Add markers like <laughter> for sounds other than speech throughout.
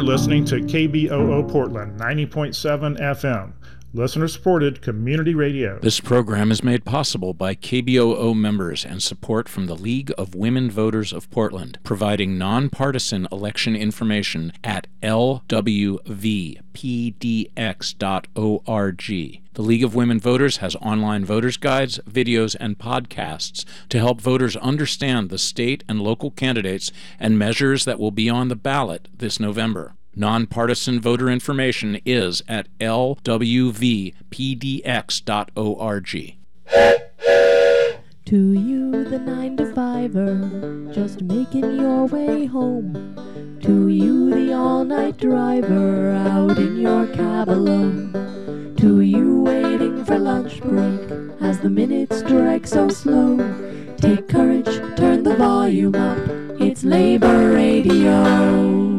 are listening to KBOO Portland 90.7 FM, listener supported community radio. This program is made possible by KBOO members and support from the League of Women Voters of Portland, providing nonpartisan election information at lwvpdx.org. The League of Women Voters has online voters' guides, videos, and podcasts to help voters understand the state and local candidates and measures that will be on the ballot this November. Nonpartisan voter information is at lwvpdx.org. To you, the nine to fiver, just making your way home. To you, the all night driver, out in your cab alone. To you, waiting for lunch break, as the minutes drag so slow. Take courage, turn the volume up, it's Labor Radio.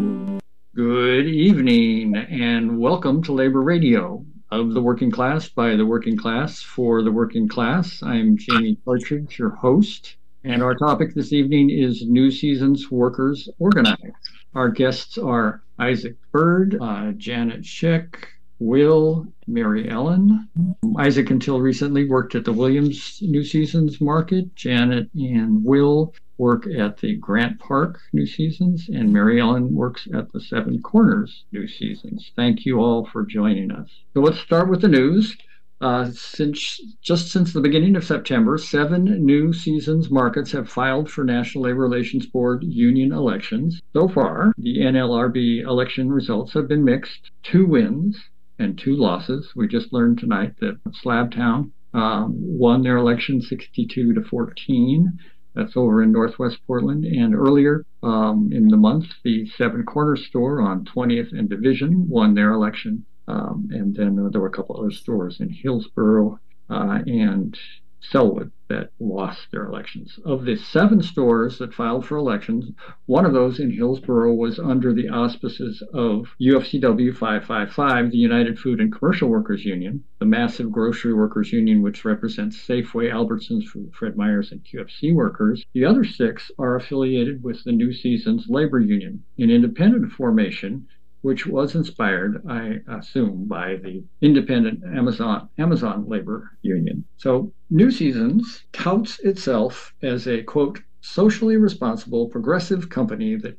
Good evening, and welcome to Labor Radio of the working class by the working class for the working class. I'm Jamie Partridge, your host, and our topic this evening is New Seasons Workers Organize. Our guests are Isaac Bird, uh, Janet Schick, Will, Mary Ellen. Isaac, until recently, worked at the Williams New Seasons Market. Janet and Will work at the Grant Park New Seasons, and Mary Ellen works at the Seven Corners New Seasons. Thank you all for joining us. So let's start with the news. Uh, since just since the beginning of September, seven new seasons markets have filed for National Labor Relations Board union elections. So far, the NLRB election results have been mixed. Two wins, and two losses. We just learned tonight that Slabtown um, won their election 62 to 14. That's over in Northwest Portland. And earlier um, in the month, the Seven Corner store on 20th and Division won their election. Um, and then uh, there were a couple other stores in Hillsboro uh, and Sellwood that lost their elections. Of the seven stores that filed for elections, one of those in Hillsboro was under the auspices of UFCW 555, the United Food and Commercial Workers Union, the massive grocery workers union which represents Safeway, Albertsons, Fred Meyers, and QFC workers. The other six are affiliated with the New Seasons Labor Union, an independent formation which was inspired, I assume, by the independent Amazon Amazon labor union. So New Seasons touts itself as a quote socially responsible progressive company that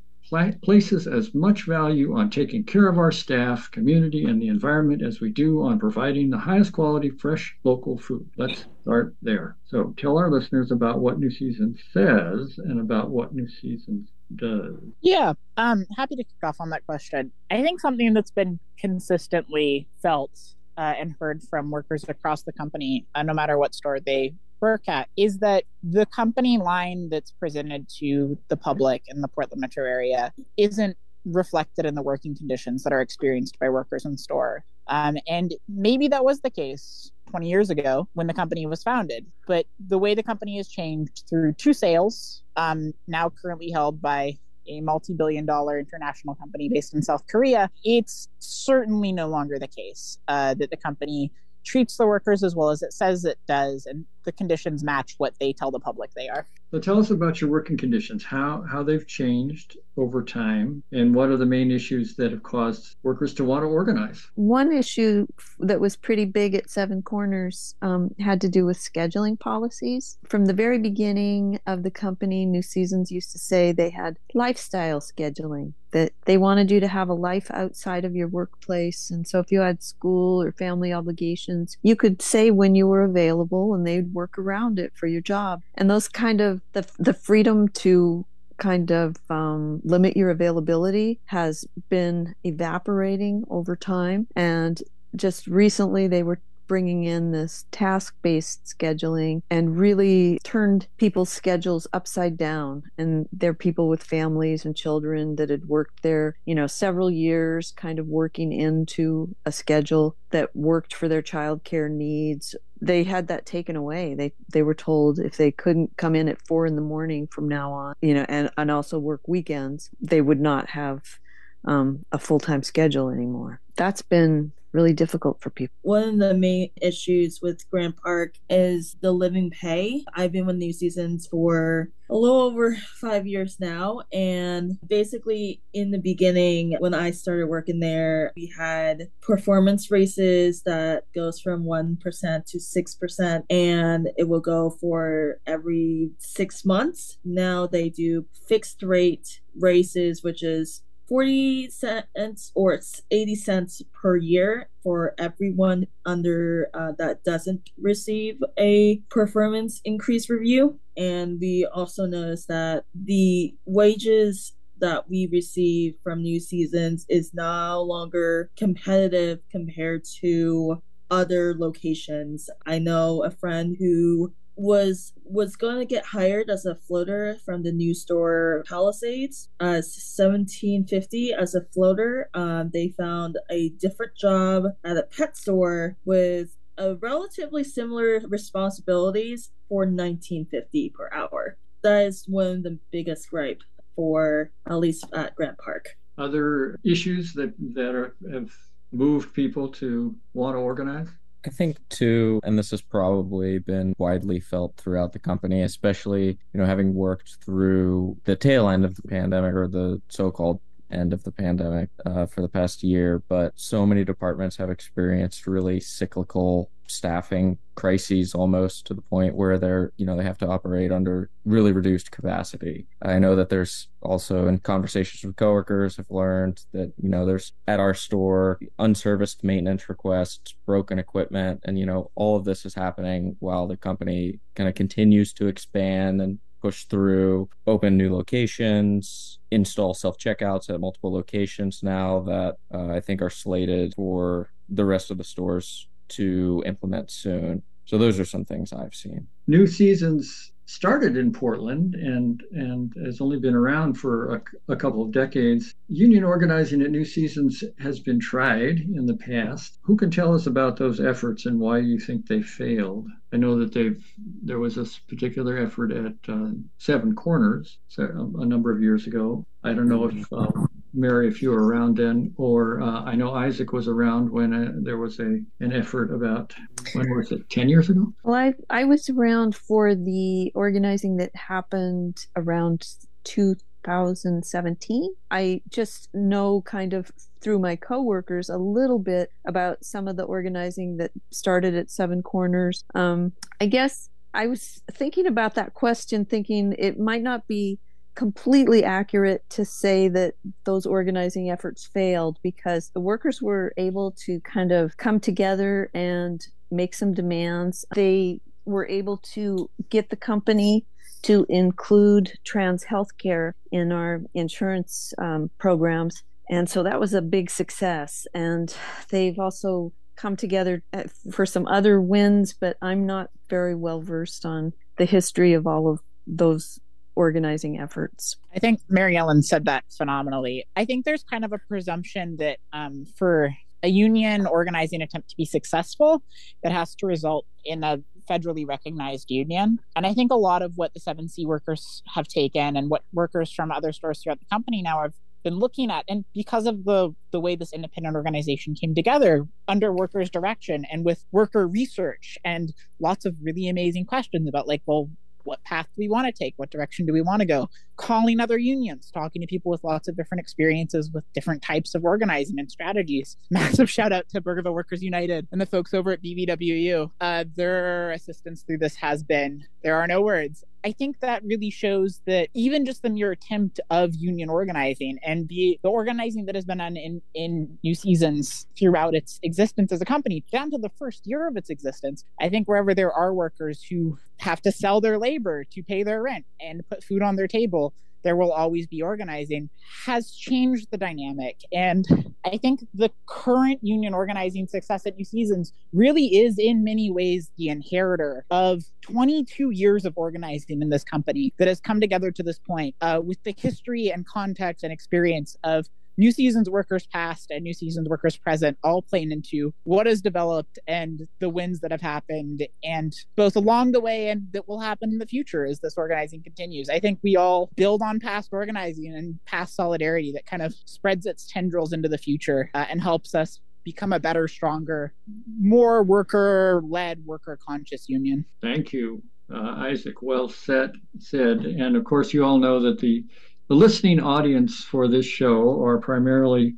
places as much value on taking care of our staff, community, and the environment as we do on providing the highest quality fresh local food. Let's start there. So tell our listeners about what New Seasons says and about what New Seasons does. Yeah, um, happy to kick off on that question. I think something that's been consistently felt uh, and heard from workers across the company, uh, no matter what store they work at, is that the company line that's presented to the public in the Portland metro area isn't reflected in the working conditions that are experienced by workers in store. Um, and maybe that was the case 20 years ago when the company was founded. But the way the company has changed through two sales, um, now currently held by a multi billion dollar international company based in South Korea, it's certainly no longer the case uh, that the company treats the workers as well as it says it does, and the conditions match what they tell the public they are. So tell us about your working conditions, how how they've changed over time, and what are the main issues that have caused workers to want to organize. One issue that was pretty big at Seven Corners um, had to do with scheduling policies. From the very beginning of the company, New Seasons used to say they had lifestyle scheduling that they wanted you to have a life outside of your workplace. And so if you had school or family obligations, you could say when you were available and they'd work around it for your job. And those kind of the the freedom to kind of um, limit your availability has been evaporating over time. And just recently, they were bringing in this task based scheduling and really turned people's schedules upside down. And they're people with families and children that had worked there, you know, several years, kind of working into a schedule that worked for their childcare needs they had that taken away. They they were told if they couldn't come in at four in the morning from now on, you know, and and also work weekends, they would not have um, a full time schedule anymore. That's been really difficult for people. One of the main issues with Grant Park is the living pay. I've been with New Seasons for a little over five years now. And basically, in the beginning, when I started working there, we had performance races that goes from 1% to 6%, and it will go for every six months. Now they do fixed rate races, which is 40 cents or it's 80 cents per year for everyone under uh, that doesn't receive a performance increase review. And we also noticed that the wages that we receive from new seasons is no longer competitive compared to other locations. I know a friend who was was going to get hired as a floater from the new store Palisades as 1750 as a floater. Um, they found a different job at a pet store with a relatively similar responsibilities for 1950 per hour. That is one of the biggest gripe for at least at Grant Park. Other issues that that are, have moved people to want to organize. I think too, and this has probably been widely felt throughout the company, especially, you know, having worked through the tail end of the pandemic or the so-called end of the pandemic uh, for the past year, but so many departments have experienced really cyclical staffing crises almost to the point where they're, you know, they have to operate under really reduced capacity. I know that there's also in conversations with coworkers have learned that, you know, there's at our store unserviced maintenance requests, broken equipment, and, you know, all of this is happening while the company kind of continues to expand and push through, open new locations, install self checkouts at multiple locations now that uh, I think are slated for the rest of the stores to implement soon. So those are some things I've seen. New seasons started in Portland and and has only been around for a, a, couple of decades. Union organizing at New Seasons has been tried in the past. Who can tell us about those efforts and why you think they failed? I know that they've there was a particular effort at uh, Seven Corners a, a, number of years ago. I don't know if um, Mary, if you were around then, or uh, I know Isaac was around when uh, there was a an effort about when was it ten years ago? Well, I I was around for the organizing that happened around 2017. I just know kind of through my coworkers a little bit about some of the organizing that started at Seven Corners. Um, I guess I was thinking about that question, thinking it might not be completely accurate to say that those organizing efforts failed because the workers were able to kind of come together and make some demands. They were able to get the company to include trans healthcare in our insurance um, programs. And so that was a big success. And they've also come together uh, for some other wins, but I'm not very well versed on the history of all of those organizing efforts. I think Mary Ellen said that phenomenally. I think there's kind of a presumption that um, for a union organizing attempt to be successful, that has to result in a federally recognized union. And I think a lot of what the 7C workers have taken and what workers from other stores throughout the company now have been looking at and because of the the way this independent organization came together under workers direction and with worker research and lots of really amazing questions about like well what path do we want to take? What direction do we want to go? Calling other unions, talking to people with lots of different experiences with different types of organizing and strategies. <laughs> Massive shout out to Burgerville Workers United and the folks over at BVWU. Uh, their assistance through this has been there are no words. I think that really shows that even just the mere attempt of union organizing and the, the organizing that has been done in, in New Seasons throughout its existence as a company, down to the first year of its existence, I think wherever there are workers who have to sell their labor to pay their rent and put food on their table, there will always be organizing has changed the dynamic. And I think the current union organizing success at New Seasons really is, in many ways, the inheritor of 22 years of organizing in this company that has come together to this point uh, with the history and context and experience of new seasons workers past and new seasons workers present all playing into what has developed and the wins that have happened and both along the way and that will happen in the future as this organizing continues. I think we all build on past organizing and past solidarity that kind of spreads its tendrils into the future uh, and helps us become a better stronger more worker led worker conscious union. Thank you uh, isaac. Well said said and of course you all know that the the listening audience for this show are primarily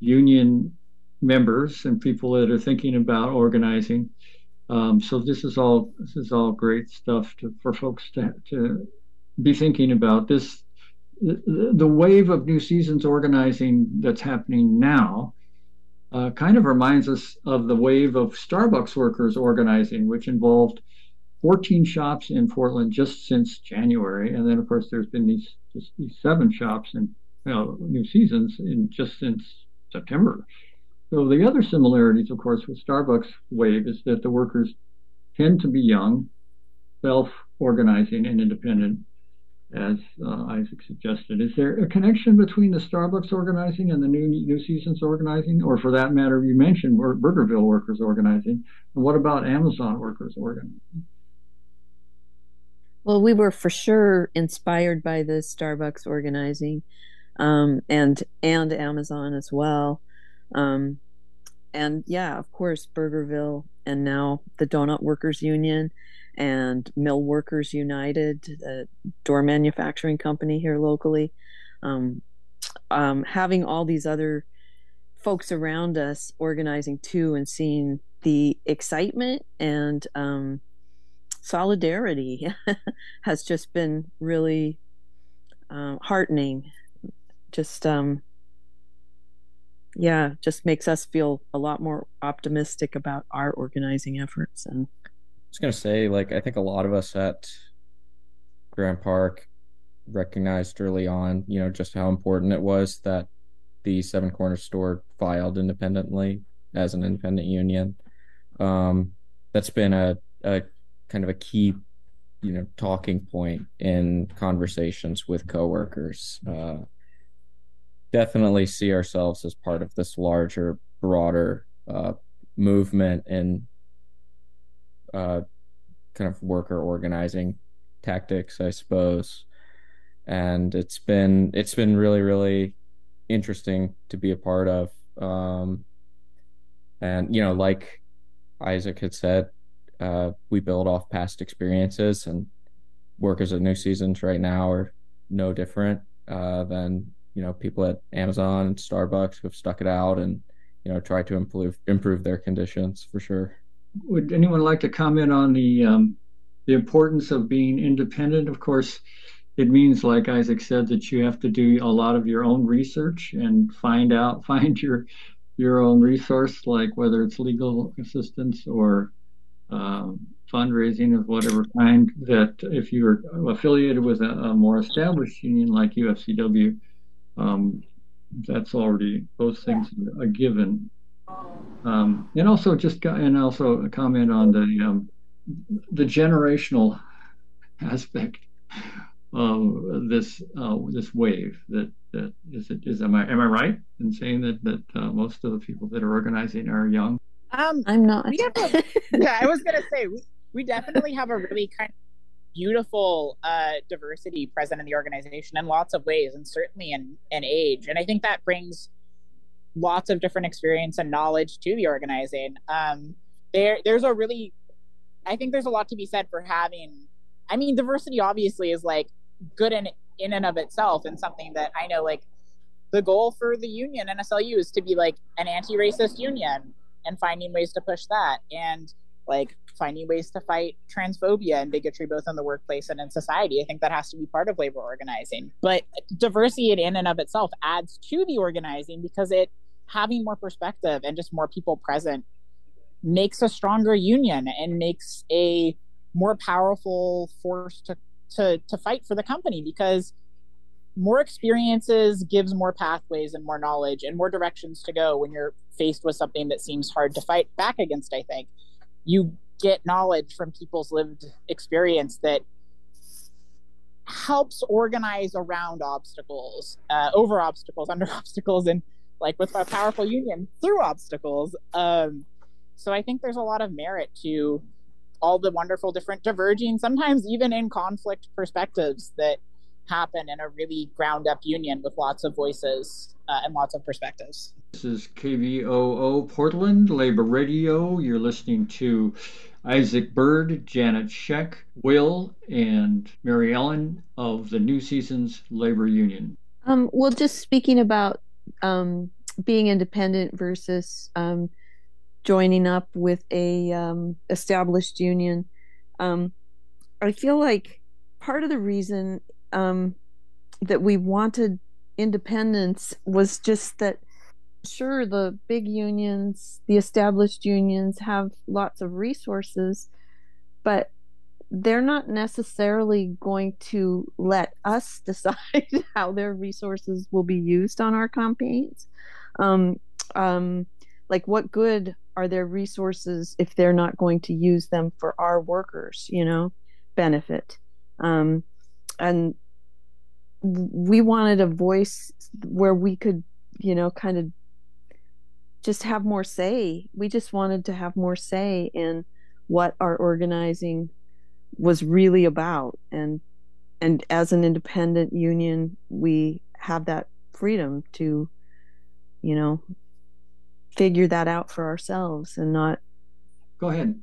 union members and people that are thinking about organizing. Um, so this is all this is all great stuff to, for folks to, to be thinking about. This the, wave of new seasons organizing that's happening now uh, kind of reminds us of the wave of Starbucks workers organizing, which involved 14 shops in Portland just since January, and then of course there's been these just these seven shops and you know, new seasons in just since September. So the other similarities, of course, with Starbucks wave is that the workers tend to be young, self-organizing, and independent, as uh, Isaac suggested. Is there a connection between the Starbucks organizing and the new New Seasons organizing, or for that matter, you mentioned Burgerville workers organizing? And what about Amazon workers organizing? Well, we were for sure inspired by the Starbucks organizing, um, and and Amazon as well, um, and yeah, of course, Burgerville, and now the Donut Workers Union, and Mill Workers United, the door manufacturing company here locally, um, um having all these other folks around us organizing too, and seeing the excitement and um, solidarity <laughs> has just been really uh, heartening. Just, um, yeah, just makes us feel a lot more optimistic about our organizing efforts. And I was going to say, like, I think a lot of us at Grant Park recognized early on, you know, just how important it was that the Seven Corners store filed independently as an independent union. Um, that's been a, a kind of a key you know talking point in conversations with coworkers. Uh, definitely see ourselves as part of this larger broader uh, movement in uh, kind of worker organizing tactics i suppose. And it's been it's been really really interesting to be a part of. Um, and you know like isaac had said uh, we build off past experiences and workers at New Seasons right now are no different uh, than you know people at Amazon and Starbucks who've stuck it out and you know try to improve improve their conditions for sure. Would anyone like to comment on the um, the importance of being independent? Of course, it means, like Isaac said, that you have to do a lot of your own research and find out <laughs> find your your own resource, like whether it's legal assistance or um, fundraising of whatever kind that if you're affiliated with a, a more established union like UFCW, um, that's already those things are given. Um, and also just and also a comment on the um, the generational aspect of this uh, this wave that that is it is am I am I right in saying that that uh, most of the people that are organizing are young? Um, I'm not. A, <laughs> yeah, I was gonna say we, we definitely have a really kind of beautiful uh, diversity present in the organization in lots of ways, and certainly in in age. And I think that brings lots of different experience and knowledge to the organizing. Um, there, there's a really, I think there's a lot to be said for having. I mean, diversity obviously is like good in in and of itself, and something that I know like the goal for the union NSLU is to be like an anti-racist union and finding ways to push that and like finding ways to fight transphobia and bigotry both in the workplace and in society. I think that has to be part of labor organizing. But diversity in and of itself adds to the organizing because it having more perspective and just more people present makes a stronger union and makes a more powerful force to to to fight for the company because more experiences gives more pathways and more knowledge and more directions to go when you're faced with something that seems hard to fight back against i think you get knowledge from people's lived experience that helps organize around obstacles, uh, over obstacles, <laughs> under obstacles, and like with a powerful union through obstacles. Um, so I think there's a lot of merit to all the wonderful different diverging, sometimes even in conflict perspectives that happen in a really ground up union with lots of voices uh, and lots of perspectives. This is KBOO Portland Labor Radio. You're listening to Isaac Bird, Janet Sheck, Will, and Mary Ellen of the New Seasons Labor Union. Um, well, just speaking about um, being independent versus um, joining up with a um, established union, um, I feel like part of the reason um, that we wanted independence was just that sure the big unions the established unions have lots of resources but they're not necessarily going to let us <laughs> decide how their resources will be used on our campaigns. Um, um, like what good are their resources if they're not going to use them for our workers you know benefit? Um, and we wanted a voice where we could you know kind of just have more say. We just wanted to have more say in what our organizing was really about. And and as an independent union we have that freedom to you know figure that out for ourselves and not go ahead.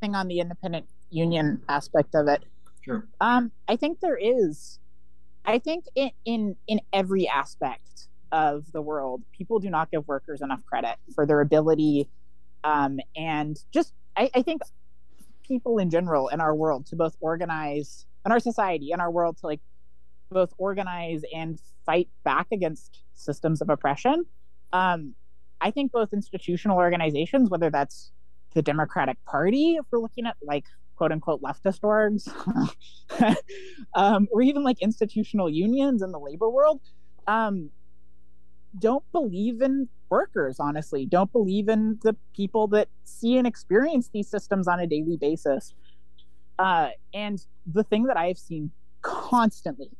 Thing on the independent union aspect of it. Sure. Um i think there is I think in, in in every aspect of the world, people do not give workers enough credit for their ability, um, and just I, I think people in general in our world to both organize in our society in our world to like both organize and fight back against systems of oppression. Um, I think both institutional organizations, whether that's the Democratic Party, if we're looking at like quote unquote leftist orgs, <laughs> um, or even like institutional unions in the labor world, um, don't believe in workers, honestly, don't believe in the people that see and experience these systems on a daily basis. Uh, and the thing that I've seen constantly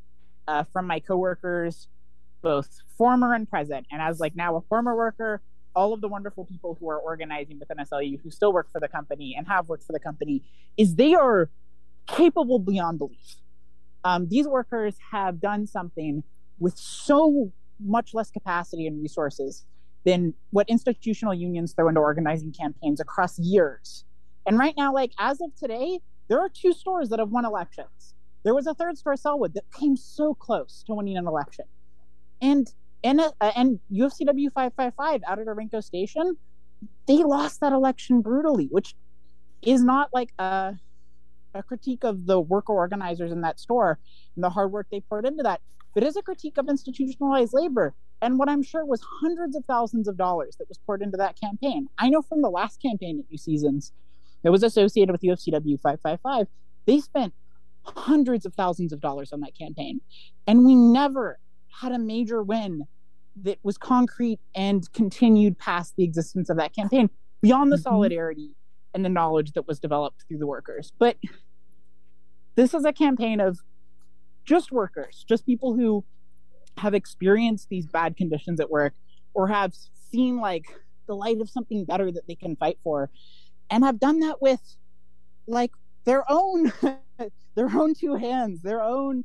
uh, from my coworkers, both former and present, and as like now a former worker, all of the wonderful people who are organizing within SLU who still work for the company and have worked for the company is they are capable beyond belief. Um, these workers have done something with so much less capacity and resources than what institutional unions throw into organizing campaigns across years. And right now, like as of today, there are two stores that have won elections. There was a third store, Sellwood, that came so close to winning an election. And and uh, and UFCW 555 out at Orenco Station, they lost that election brutally, which is not like a a critique of the worker organizers in that store and the hard work they poured into that, but is a critique of institutionalized labor and what I'm sure was hundreds of thousands of dollars that was poured into that campaign. I know from the last campaign at New Seasons that was associated with UFCW 555, they spent hundreds of thousands of dollars on that campaign, and we never had a major win that was concrete and continued past the existence of that campaign beyond the mm-hmm. solidarity and the knowledge that was developed through the workers. But this is a campaign of just workers, just people who have experienced these bad conditions at work or have seen like the light of something better that they can fight for and have done that with like their own <laughs> their own two hands, their own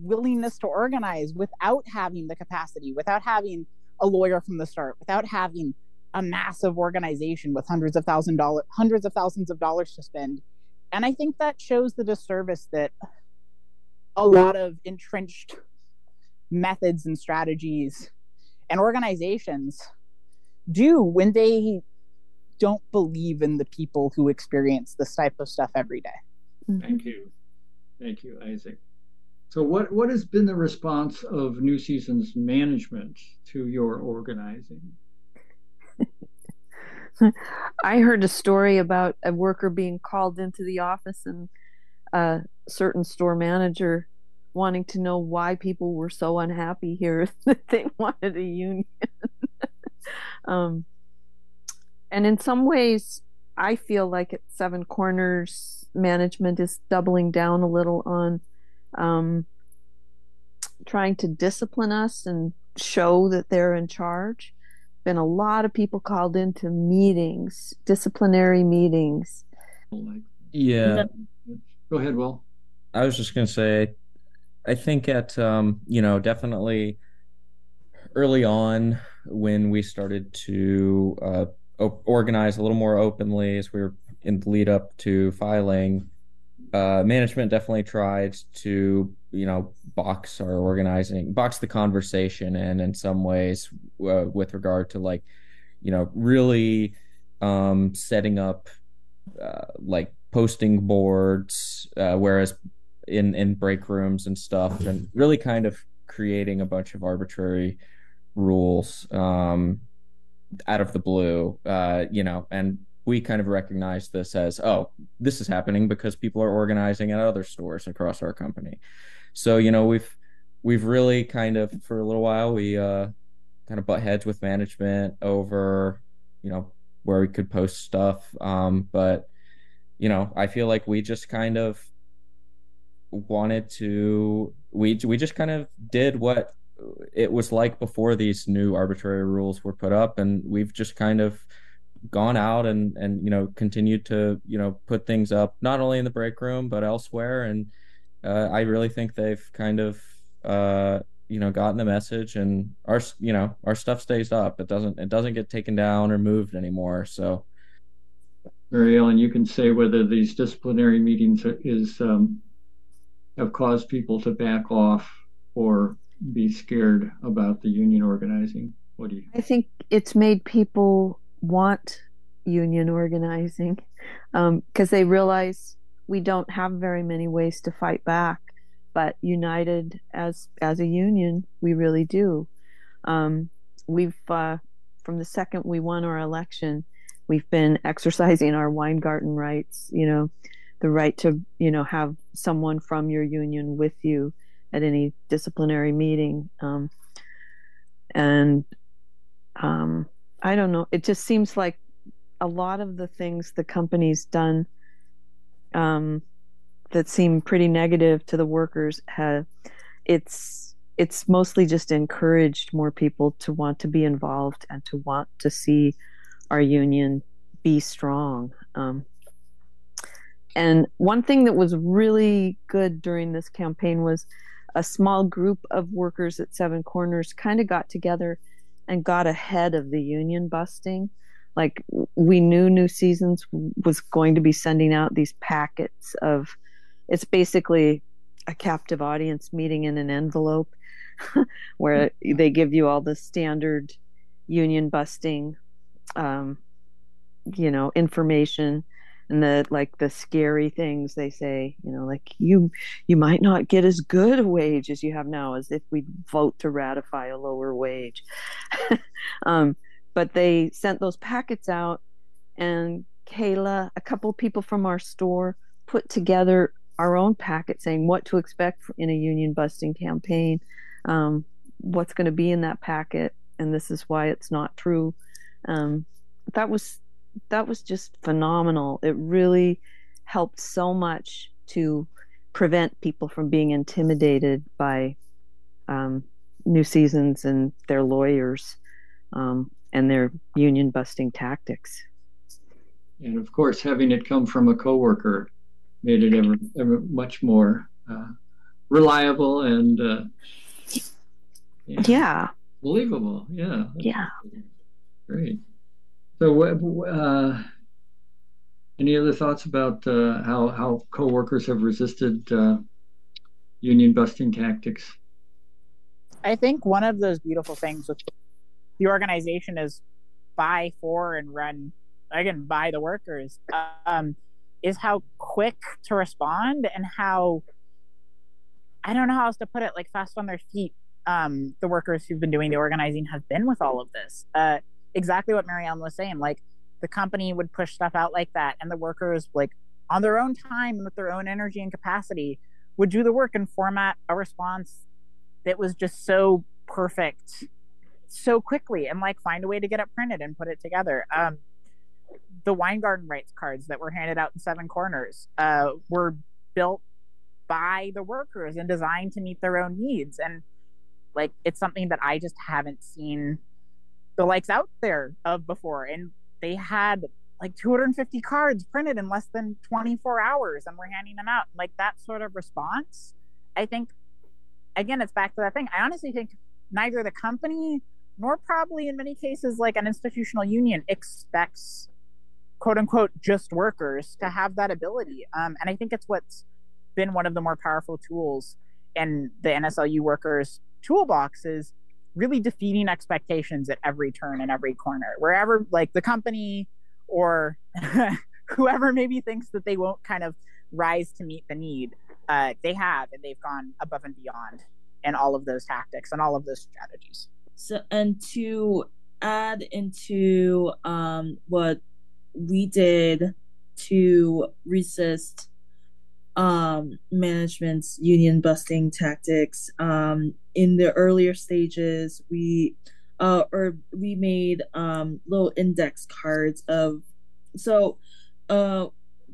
willingness to organize without having the capacity, without having a lawyer from the start, without having a massive organization with hundreds of thousand dollars, hundreds of thousands of dollars to spend. And I think that shows the disservice that a lot of entrenched methods and strategies and organizations do when they don't believe in the people who experience this type of stuff every day. Thank you. Thank you, Isaac. So, what, what has been the response of New Seasons management to your organizing? <laughs> I heard a story about a worker being called into the office and a certain store manager wanting to know why people were so unhappy here <laughs> that they wanted a union. <laughs> um, and in some ways, I feel like at Seven Corners, management is doubling down a little on um, trying to discipline us and show that they're in charge. Been a lot of people called into meetings, disciplinary meetings. Yeah. Go ahead, Will. I was just going to say, I think at, um, you know, definitely early on when we started to uh, organize a little more openly as we were in the lead up to filing, uh, management definitely tried to, you know, box our organizing, box the conversation in in some ways uh, with regard to like, you know, really um, setting up uh, like posting boards, uh, whereas in in break rooms and stuff, and really kind of creating a bunch of arbitrary rules um, out of the blue, uh, you know, and we kind of recognize this as, oh, this is happening because people are organizing at other stores across our company. So, you know, we've we've really kind of for a little while we uh, kind of butt heads with management over, you know, where we could post stuff. Um, but you know, I feel like we just kind of wanted to we we just kind of did what it was like before these new arbitrary rules were put up. And we've just kind of gone out and and you know continued to you know put things up not only in the break room but elsewhere. And uh, i really think they've kind of uh, you know gotten the message and our you know our stuff stays up. It doesn't it doesn't get taken down or moved anymore. So. Mary ellen you can say whether these disciplinary meetings is um, have caused people to back off or be scared about the union organizing? What do you? I think it's made people want union organizing because um, they realize we don't have very many ways to fight back, but united as as a union, we really do. Um, we've uh, from the second we won our election, we've been exercising our Weingarten rights. You know, the right to you know have someone from your union with you at any disciplinary meeting. Um, and um, I don't know. It just seems like a lot of the things the company's done um, that seem pretty negative to the workers have it's it's mostly just encouraged more people to want to be involved and to want to see our union be strong. Um, and one thing that was really good during this campaign was a small group of workers at Seven Corners kind of got together and got ahead of the union busting. Like we knew New Seasons was going to be sending out these packets of, it's basically a captive audience meeting in an envelope <laughs> where they give you all the standard union busting, um, you know, information and the like the scary things they say you know like you you might not get as good a wage as you have now as if we vote to ratify a lower wage. <laughs> Um, but they sent those packets out and kayla a couple people from our store put together our own packet saying what to expect in a union busting campaign um, what's going to be in that packet and this is why it's not true. Um, that was that was just phenomenal. It really helped so much to prevent people from being intimidated by um, new seasons and their lawyers um, and their union busting tactics. And of course, having it come from a coworker made it ever, ever much more uh, reliable and uh, yeah. yeah. believable. Yeah. Yeah. Great. So, uh, any other thoughts about uh, how how coworkers have resisted uh, union busting tactics? I think one of those beautiful things with the organization is buy for, and run again by the workers um, is how quick to respond and how I don't know how else to put it, like fast on their feet. Um, the workers who've been doing the organizing have been with all of this. Uh, exactly what Mary Ellen was saying. Like the company would push stuff out like that, and the workers, like on their own time and with their own energy and capacity, would do the work and format a response that was just so perfect so quickly and like find a way to get it printed and put it together. Um, the Weingarten rights cards that were handed out in seven corners uh, were built by the workers and designed to meet their own needs. And like it's something that I just haven't seen the likes out there of before. And they had like 250 cards printed in less than 24 hours and we're handing them out. Like that sort of response, I think, again, it's back to that thing. I honestly think neither the company nor probably in many cases like an institutional union expects quote unquote just workers to have that ability. Um, and I think it's what's been one of the more powerful tools in the NSLU workers toolbox is really defeating expectations at every turn and every corner. Wherever like the company or <laughs> whoever maybe thinks that they won't kind of rise to meet the need, uh, they have and they've gone above and beyond in all of those tactics and all of those strategies. So and to add into um, what we did to resist um, management's union busting tactics. Um, in the earlier stages, we uh, or we made um, little index cards of so uh,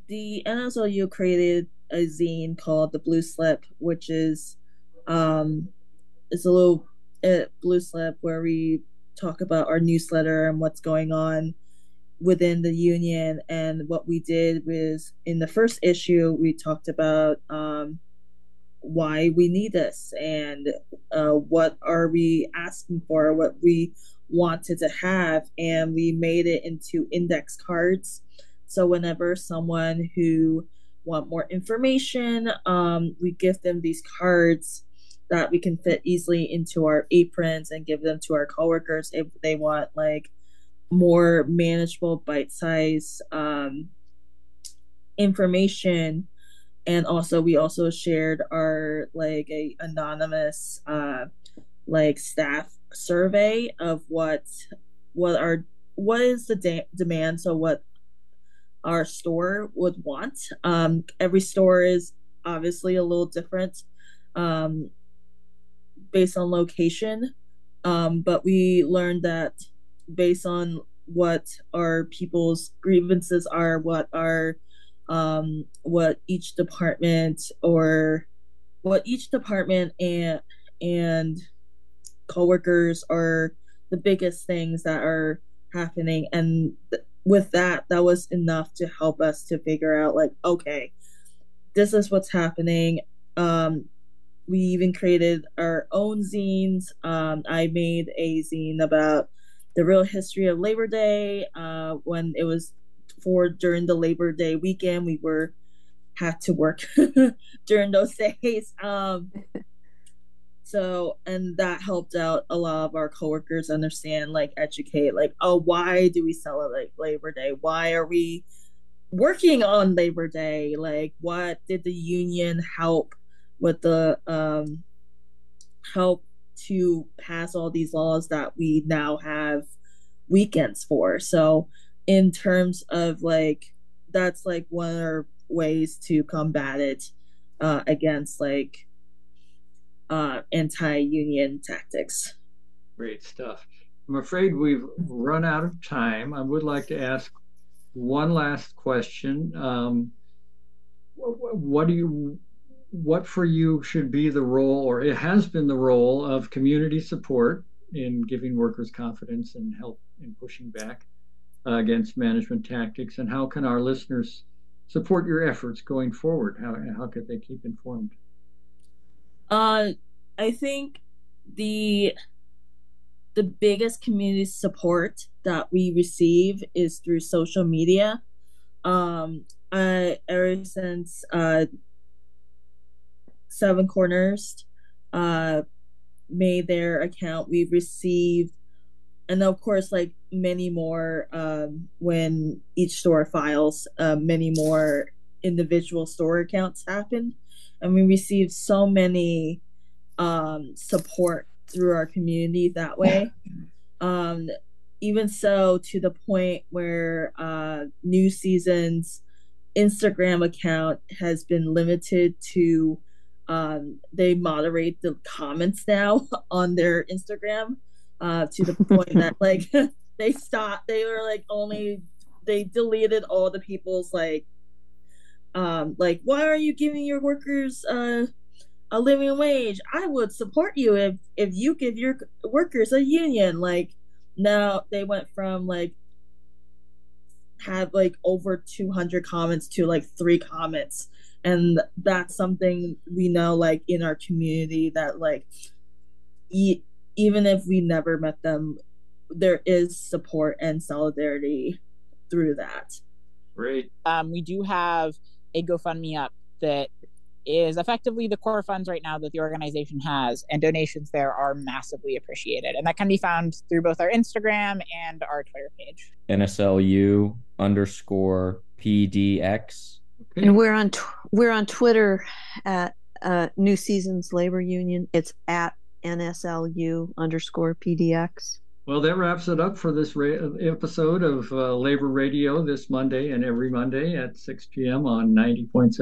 the NSLU created a zine called the Blue Slip, which is um, it's a little uh, blue slip where we talk about our newsletter and what's going on within the union. And what we did was in the first issue, we talked about um, why we need this and uh, what are we asking for, what we wanted to have. And we made it into index cards. So whenever someone who want more information, um, we give them these cards that we can fit easily into our aprons and give them to our coworkers if they want like more manageable bite size um, information. And also we also shared our like a anonymous uh like staff survey of what what our what is the de- demand so what our store would want. Um every store is obviously a little different um based on location. Um but we learned that based on what our people's grievances are, what are um, what each department or what each department and and coworkers are the biggest things that are happening. And th- with that that was enough to help us to figure out like okay this is what's happening. Um we even created our own zines. Um i made a zine about the real history of Labor Day. Uh, when it was for during the Labor Day weekend, we were had to work <laughs> during those <laughs> days. Um, so and that helped out a lot of our coworkers understand, like educate, like oh, why do we celebrate Labor Day? Why are we working on Labor Day? Like, what did the union help with the um help to pass all these laws that we now have weekends for. So, in terms of like, that's like one of our ways to combat it uh, against like uh, anti union tactics. Great stuff. I'm afraid we've run out of time. I would like to ask one last question. Um, what do you what for you should be the role, or it has been the role of community support in giving workers confidence and help in pushing back uh, against management tactics? And how can our listeners support your efforts going forward? How, how could they keep informed? Uh, I think the the biggest community support that we receive is through social media. Um, I, ever since uh, Seven Corners uh, made their account, we've received, and of course, like many more um, when each store files, uh, many more individual store accounts happened. And we received so many um, support through our community that way. Um, even so, to the point where uh, New Season's Instagram account has been limited to um, they moderate the comments now <laughs> on their Instagram uh, to the point that <laughs> like <laughs> they stopped. They were like only they deleted all the people's like um, like, why are you giving your workers uh, a living wage? I would support you if if you give your workers a union. Like now they went from like have like over 200 comments to like three comments and that's something we know like in our community that like e- even if we never met them there is support and solidarity through that Great. Um, we do have a GoFundMe up that is effectively the core funds right now that the organization has, and donations there are massively appreciated. And that can be found through both our Instagram and our Twitter page. NSLU underscore PDX. And we're on we're on Twitter at uh, New Seasons Labor Union. It's at NSLU underscore PDX. Well, that wraps it up for this ra- episode of uh, Labor Radio this Monday and every Monday at 6 p.m. on 90.7